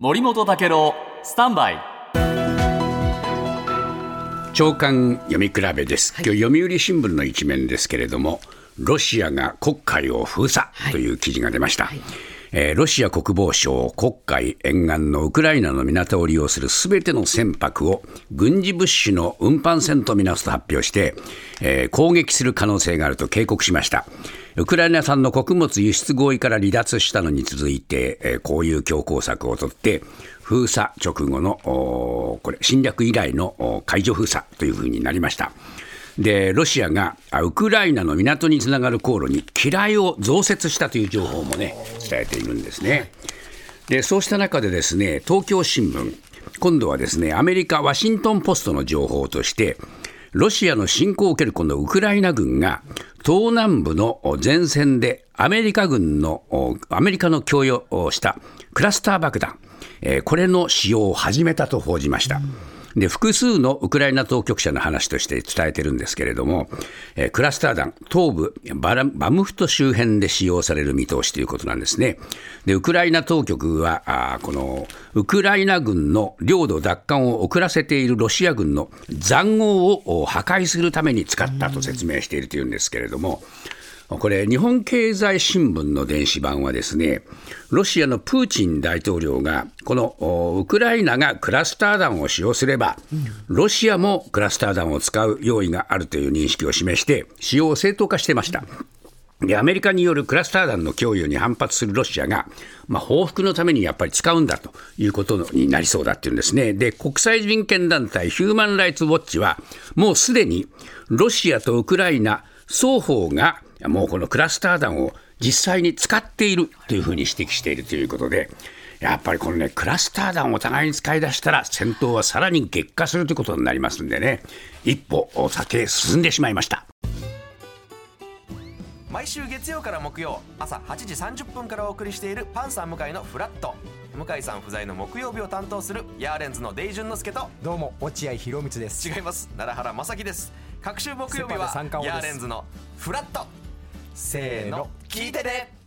森本武郎スタンバイ。長官読み比べです、今日読売新聞の一面ですけれどもロシアが黒海を封鎖という記事が出ました、えーロシア国防省黒海沿岸のウクライナの港を利用するすべての船舶を軍事物資の運搬船とみなすと発表して、えー攻撃する可能性があると警告しましたウクライナ産の穀物輸出合意から離脱したのに続いて、えこういう強硬策を取って封鎖直後のこれ侵略以来のおー解除封鎖というふうになりました。でロシアがウクライナの港につながる航路に機雷を増設したという情報もね伝えているんですね。でそうした中でですね東京新聞今度はですねアメリカワシントン・ポストの情報としてロシアの侵攻を受けるこのウクライナ軍が東南部の前線でアメリカ軍のアメリカの供与をしたクラスター爆弾、これの使用を始めたと報じました。で複数のウクライナ当局者の話として伝えてるんですけれども、えークラスター弾、東部バムフト周辺で使用される見通しということなんですね。でウクライナ当局はあこのウクライナ軍の領土奪還を遅らせているロシア軍の塹壕を破壊するために使ったと説明しているというんですけれども。これ、日本経済新聞の電子版はですね、ロシアのプーチン大統領が、このウクライナがクラスター弾を使用すれば、ロシアもクラスター弾を使う用意があるという認識を示して、使用を正当化してました。でアメリカによるクラスター弾の供与に反発するロシアが、まあ、報復のためにやっぱり使うんだということになりそうだっていうんですね。で、国際人権団体ヒューマン・ライツ・ウォッチは、もうすでにロシアとウクライナ双方が、もうこのクラスター弾を実際に使っているというふうに指摘しているということで、やっぱりこのね、クラスター弾をお互いに使い出したら、戦闘はさらに激化するということになりますんでね、一歩先へ進んでしまいました。毎週月曜から木曜朝8時30分からお送りしているパンサー向井のフラット。向井さん不在の木曜日を担当するヤーレンズのデイジュンの之介とどうも落合博満です。違います。奈良原正樹です。各週木曜日はヤーレンズのフラットせーの聞いてね